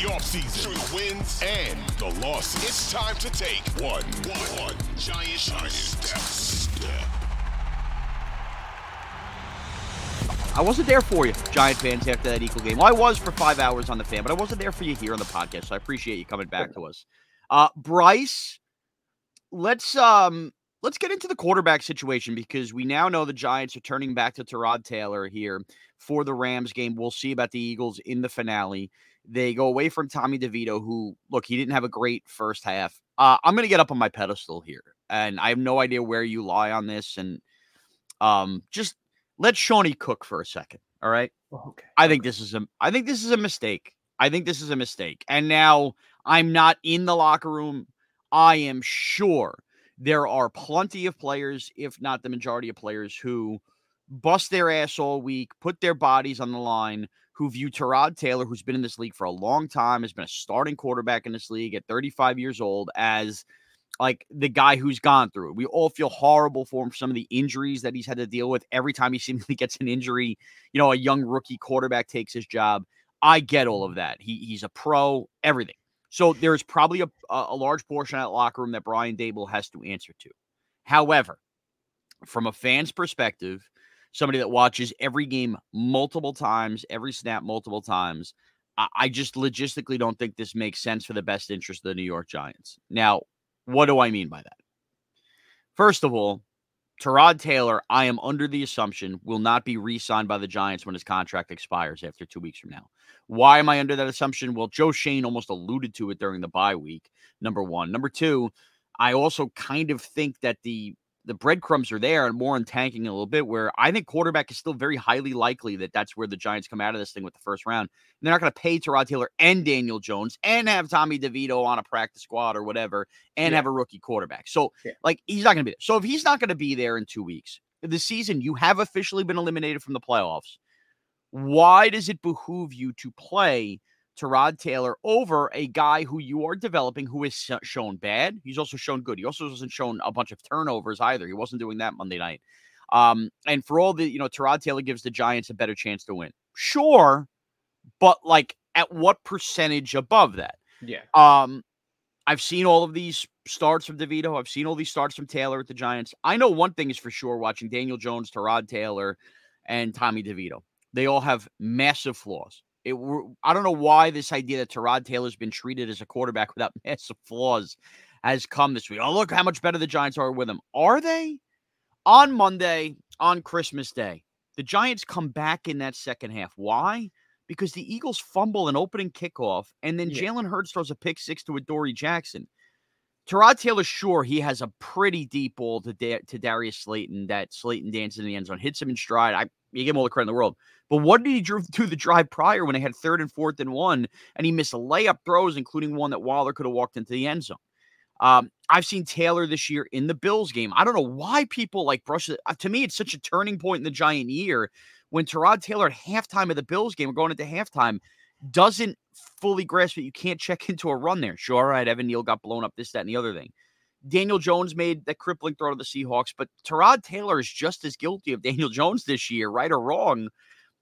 the offseason, through the wins and the losses. It's time to take one, one, one giant, giant step. step. I wasn't there for you, Giant fans, after that Eagle game. Well, I was for five hours on the fan, but I wasn't there for you here on the podcast. So I appreciate you coming back to us. Uh, Bryce, let's um let's get into the quarterback situation because we now know the Giants are turning back to Tyrod Taylor here for the Rams game. We'll see about the Eagles in the finale. They go away from Tommy DeVito, who look, he didn't have a great first half. Uh, I'm gonna get up on my pedestal here, and I have no idea where you lie on this, and um, just let Shawnee cook for a second. All right. Okay. I think this is a I think this is a mistake. I think this is a mistake. And now I'm not in the locker room. I am sure there are plenty of players, if not the majority of players, who bust their ass all week, put their bodies on the line, who view Tyrod Taylor, who's been in this league for a long time, has been a starting quarterback in this league at 35 years old, as like the guy who's gone through it. We all feel horrible for him for some of the injuries that he's had to deal with. Every time he seemingly gets an injury, you know, a young rookie quarterback takes his job. I get all of that. He he's a pro, everything. So there's probably a, a large portion of that locker room that Brian Daboll has to answer to. However, from a fan's perspective, somebody that watches every game multiple times, every snap multiple times, I, I just logistically don't think this makes sense for the best interest of the New York Giants. Now, what do I mean by that? First of all, Tyrod Taylor, I am under the assumption will not be re-signed by the Giants when his contract expires after two weeks from now. Why am I under that assumption? Well, Joe Schoen almost alluded to it during the bye week. Number one. Number two, I also kind of think that the the breadcrumbs are there and more on tanking a little bit where I think quarterback is still very highly likely that that's where the Giants come out of this thing with the first round. And they're not going to pay Tyrod Taylor and Daniel Jones and have Tommy DeVito on a practice squad or whatever and Yeah. have a rookie quarterback. So, Yeah. like, he's not going to be there. So, if he's not going to be there in two weeks, the season, you have officially been eliminated from the playoffs. Why does it behoove you to play Tyrod Taylor over a guy who you are developing who has shown bad. He's also shown good. He also wasn't shown a bunch of turnovers either. He wasn't doing that Monday night. Um, and for all the, you know, Tyrod Taylor gives the Giants a better chance to win. Sure, but like at what percentage above that? Yeah. Um, I've seen all of these starts from DeVito. I've seen all these starts from Taylor at the Giants. I know one thing is for sure watching Daniel Jones, Tyrod Taylor, and Tommy DeVito. They all have massive flaws. It, I don't know why this idea that Tyrod Taylor's been treated as a quarterback without massive flaws has come this week. Oh, look how much better the Giants are with him. Are they? On Monday, on Christmas Day, the Giants come back in that second half. Why? Because the Eagles fumble an opening kickoff, and then Yeah. Jalen Hurts throws a pick six to Adoree Jackson. Tyrod Taylor, sure, he has a pretty deep ball to da- to Darius Slayton that Slayton dances in the end zone, hits him in stride. I you give him all the credit in the world. But what did he do do the drive prior when they had third and fourth and one, and he missed layup throws, including one that Waller could have walked into the end zone. Um, I've seen Taylor this year in the Bills game. I don't know why people like brush it. uh, To me, it's such a turning point in the Giant year when Tyrod Taylor at halftime of the Bills game, going into halftime, doesn't fully grasp it. You can't check into a run there. Sure, all right, Evan Neal got blown up, this, that, and the other thing. Daniel Jones made that crippling throw to the Seahawks, but Tyrod Taylor is just as guilty of Daniel Jones this year, right or wrong,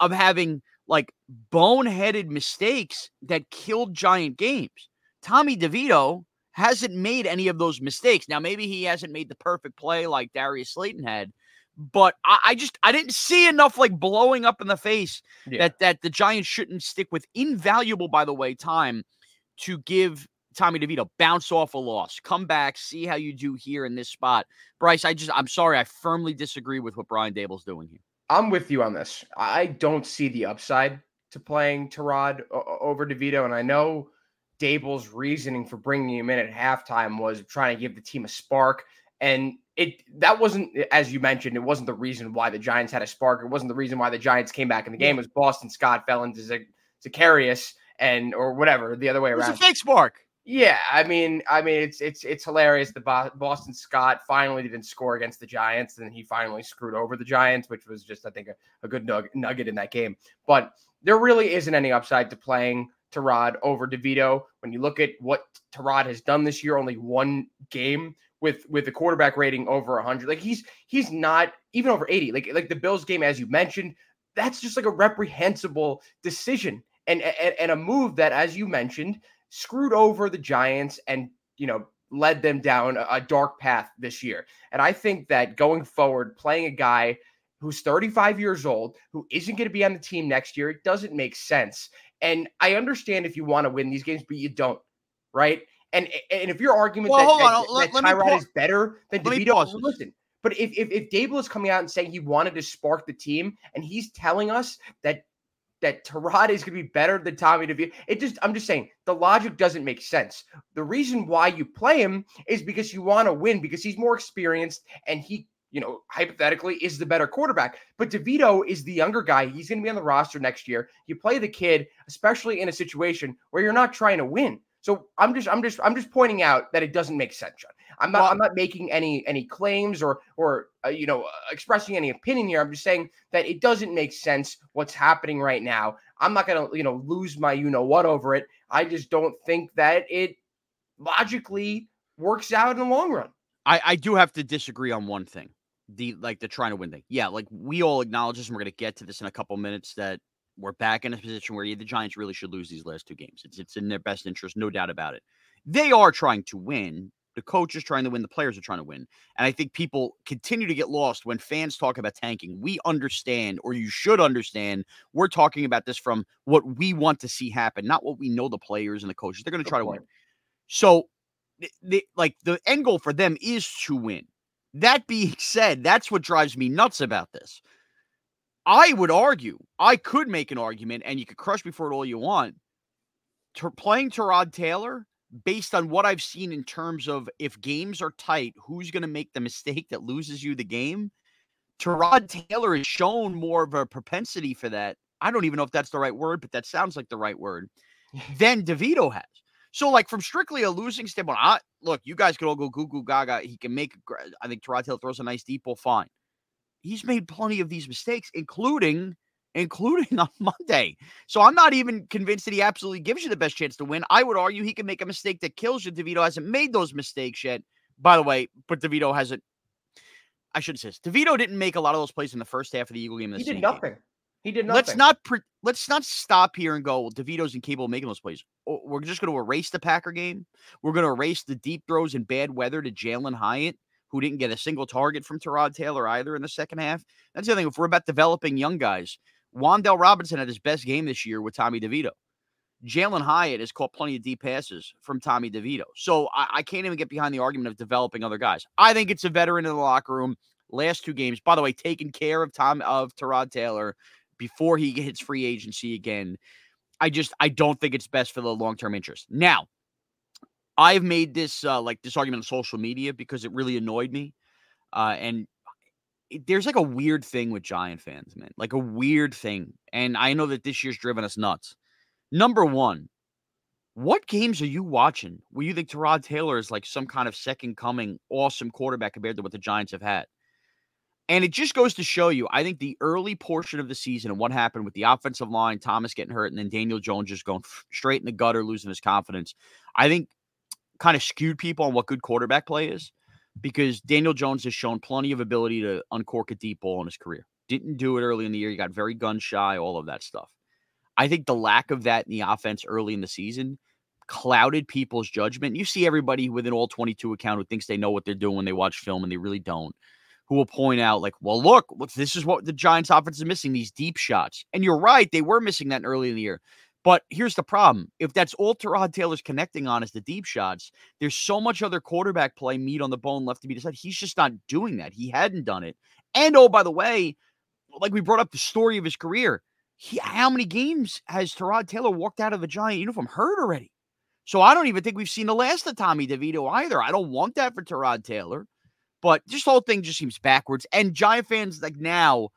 of having like boneheaded mistakes that killed giant games. Tommy DeVito hasn't made any of those mistakes. Now, maybe he hasn't made the perfect play like Darius Slayton had, but I, I just I didn't see enough like blowing up in the face Yeah. that that the Giants shouldn't stick with invaluable, by the way, time to give Tommy DeVito bounce off a loss, come back, see how you do here in this spot. Bryce, I just I'm sorry, I firmly disagree with what Brian Daboll's doing here. I'm with you on this. I don't see the upside to playing o- over DeVito, and I know Daboll's reasoning for bringing him in at halftime was trying to give the team a spark, and it that wasn't, as you mentioned, it wasn't the reason why the Giants had a spark. It wasn't the reason why the Giants came back in the game. It was Boston Scott fell into Zac- Zacharias and or whatever the other way around. It was a fake spark. Yeah, I mean, I mean, it's it's it's hilarious. The Bo- Boston Scott finally didn't score against the Giants, and he finally screwed over the Giants, which was just, I think, a, a good nug- nugget in that game. But there really isn't any upside to playing Tyrod over DeVito. When you look at what Tyrod has done this year, only one game with with the quarterback rating over 100. Like he's he's not even over 80. Like like the Bills game, as you mentioned, that's just like a reprehensible decision. and, and and a move that, as you mentioned, screwed over the Giants and you know led them down a, dark path this year. And I think that going forward, playing a guy who's 35 years old, who isn't going to be on the team next year, it doesn't make sense. And I understand if you want to win these games, but you don't, right? And and if your argument Well, that, that, that let- me Tyrod is better than let DeVito, listen. But if, if if Daboll is coming out and saying he wanted to spark the team, and he's telling us that that Tyrod is going to be better than Tommy DeVito, it just I'm just saying the logic doesn't make sense. The reason why you play him is because you want to win because he's more experienced and he you know, hypothetically, is the better quarterback. But DeVito is the younger guy. He's going to be on the roster next year. You play the kid, especially in a situation where you're not trying to win. So I'm just, I'm just, I'm just pointing out that it doesn't make sense, John. I'm not, Well- I'm not making any, any claims or, or, uh, you know, uh, expressing any opinion here. I'm just saying that it doesn't make sense what's happening right now. I'm not going to, you know, lose my, you know, what over it. I just don't think that it logically works out in the long run. I, I do have to disagree on one thing. The like the trying to win thing. Yeah, like we all acknowledge this, and we're gonna get to this in a couple minutes that we're back in a position where the Giants really should lose these last two games. It's it's in their best interest, no doubt about it. They are trying to win. The coach is trying to win, the players are trying to win. And I think people continue to get lost when fans talk about tanking. We understand, or you should understand, we're talking about this from what we want to see happen, not what we know the players and the coaches. They're going to try to win. So, they, like the end goal for them is to win. That being said, that's what drives me nuts about this. I would argue, I could make an argument, and you could crush me for it all you want. To playing Tyrod Taylor, based on what I've seen in terms of if games are tight, who's going to make the mistake that loses you the game? Tyrod Taylor has shown more of a propensity for that. I don't even know if that's the right word, but that sounds like the right word. than DeVito has. So, like from strictly a losing standpoint, I look, you guys could all go goo goo gaga. He can make. I think Tyrod Taylor throws a nice deep ball. Fine. He's made plenty of these mistakes, including including on Monday. So I'm not even convinced that he absolutely gives you the best chance to win. I would argue he can make a mistake that kills you. DeVito hasn't made those mistakes yet. By the way, but DeVito hasn't. I should say this. DeVito didn't make a lot of those plays in the first half of the Eagle game. He did Saint game. nothing. He did nothing. Let's not pre- let's not stop here and go. Well, DeVito's incapable of making those plays. Oh, we're just going to erase the Packer game. We're going to erase the deep throws in bad weather to Jalen Hyatt, who didn't get a single target from Tyrod Taylor either in the second half. That's the thing. If we're about developing young guys, Wan'Dale Robinson had his best game this year with Tommy DeVito. Jalen Hyatt has caught plenty of deep passes from Tommy DeVito. So I, I can't even get behind the argument of developing other guys. I think it's a veteran in the locker room. Last two games, by the way, taking care of Tom of Tyrod Taylor before he hits free agency again. I just I don't think it's best for the long term interest. Now, I've made this uh, like this argument on social media because it really annoyed me, uh, and it- there's like a weird thing with Giant fans, man, like a weird thing. And I know that this year's driven us nuts. Number one, what games are you watching where you think Tyrod Taylor is like some kind of second coming, awesome quarterback compared to what the Giants have had? And it just goes to show you, I think the early portion of the season and what happened with the offensive line, Thomas getting hurt, and then Daniel Jones just going straight in the gutter, losing his confidence, I think kind of skewed people on what good quarterback play is because Daniel Jones has shown plenty of ability to uncork a deep ball in his career. Didn't do it early in the year. He got very gun shy, all of that stuff. I think the lack of that in the offense early in the season clouded people's judgment. You see everybody with an all 22 account who thinks they know what they're doing when they watch film and they really don't who will point out, like, well, look, this is what the Giants offense is missing, these deep shots. And you're right, they were missing that early in the year. But here's the problem. If that's all Tyrod Taylor's connecting on is the deep shots, there's so much other quarterback play, meat on the bone left to be decided. He's just not doing that. He hadn't done it. And oh, by the way, like we brought up the story of his career. He, how many games has Tyrod Taylor walked out of a Giant uniform hurt already? So I don't even think we've seen the last of Tommy DeVito either. I don't want that for Tyrod Taylor. But this whole thing just seems backwards. And Giant fans like now,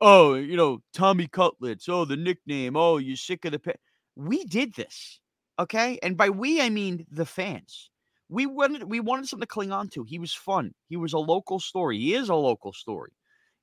oh, you know, Tommy Cutlets, oh, the nickname, oh, you're sick of the. We did this, okay? And by we, I mean the fans. We wanted we wanted something to cling on to. He was fun. He was a local story. He is a local story.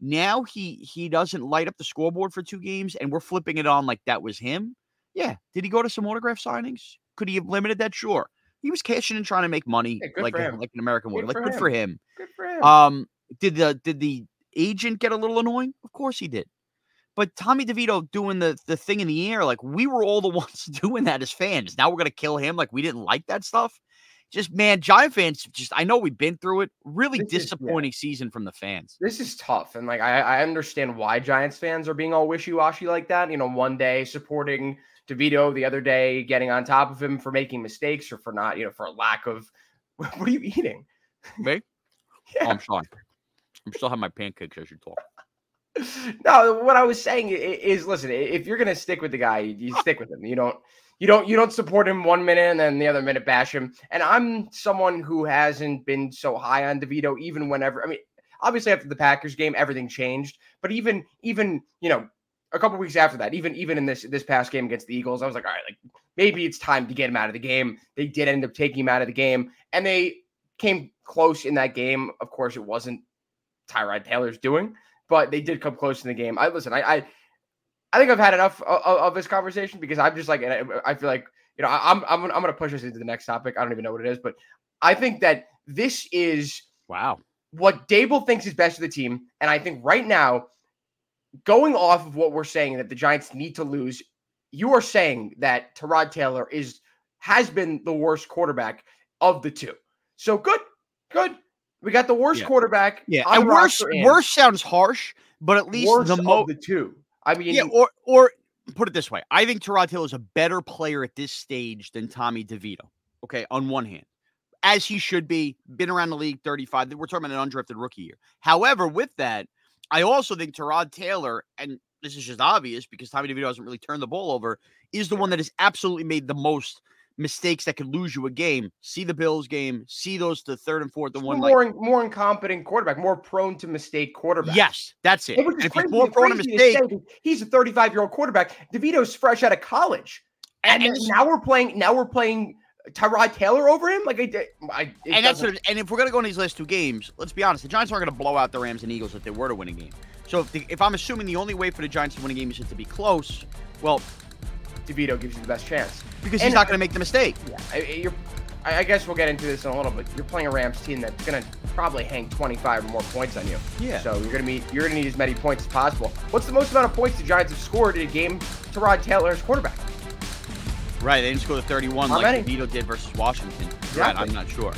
Now he he doesn't light up the scoreboard for two games, and we're flipping it on like that was him. Yeah. Did he go to some autograph signings? Could he have limited that? Sure. He was cashing and trying to make money Yeah, like like an American would. Like for good for him. Good for him. Um, did the did the agent get a little annoying? Of course he did. But Tommy DeVito doing the the thing in the air, like we were all the ones doing that as fans. Now we're gonna kill him, like we didn't like that stuff. Just man, Giant fans, just I know we've been through it. Really This is- yeah. disappointing season from the fans. This is tough, and like I, I understand why Giants fans are being all wishy washy like that. You know, one day supporting DeVito, the other day getting on top of him for making mistakes or for not, you know, for a lack of. What are you eating? Me? Oh, I'm sorry. I'm still having my pancakes as you talk. no, what I was saying is, listen, if you're gonna stick with the guy, you stick with him. You don't, you don't, you don't support him one minute and then the other minute bash him. And I'm someone who hasn't been so high on DeVito, even whenever. I mean, obviously after the Packers game, everything changed. But even, even you know, a couple weeks after that, even even in this this past game against the Eagles, I was like, all right, like maybe it's time to get him out of the game. They did end up taking him out of the game, and they came close in that game. Of course, it wasn't Tyrod Taylor's doing but they did come close in the game. I listen. I I, I think I've had enough of, of this conversation because I'm just like and I, I feel like you know I'm I'm I'm gonna push us into the next topic. I don't even know what it is, but I think that this is Wow. what Daboll thinks is best for the team, and I think right now, going off of what we're saying that the Giants need to lose, you are saying that Tyrod Taylor is has been the worst quarterback of the two. So good, good. We got the worst Yeah. quarterback. Yeah. And worse worse sounds harsh, but at least worst the of the two. I mean, Yeah, or or put it this way. I think Tyrod Taylor is a better player at this stage than Tommy DeVito. Okay, on one hand. As he should be, been around the league 35. We're talking about an undrafted rookie year. However, with that, I also think Tyrod Taylor, and this is just obvious because Tommy DeVito hasn't really turned the ball over, is the one that has absolutely made the most mistakes that could lose you a game. See the Bills game, see those the third and fourth, the one like more more incompetent quarterback, more prone to mistake quarterback. yes, that's it. And And if he's more prone to crazy to he's a 35 year old quarterback. DeVito's fresh out of college, and, And- now we're playing. Now we're playing Tyrod Taylor over him. Like, I, I and that's what, and if we're gonna go in these last two games, let's be honest, the Giants aren't gonna blow out the Rams and Eagles if they were to win a game. So if, the, if I'm assuming the only way for the Giants to win a game is to be close, well, DeVito gives you the best chance. because he's not gonna make the mistake. Yeah, I, I- you're. I I guess we'll get into this in a little bit. You're playing a Rams team that's gonna probably hang 25 or more points on you. Yeah. So you're gonna meet. You're gonna need as many points as possible. What's the most amount of points the Giants have scored in a game Tyrod Taylor as quarterback? Right, they didn't score the 31 How like many? DeVito did versus Washington. Right, I'm not sure.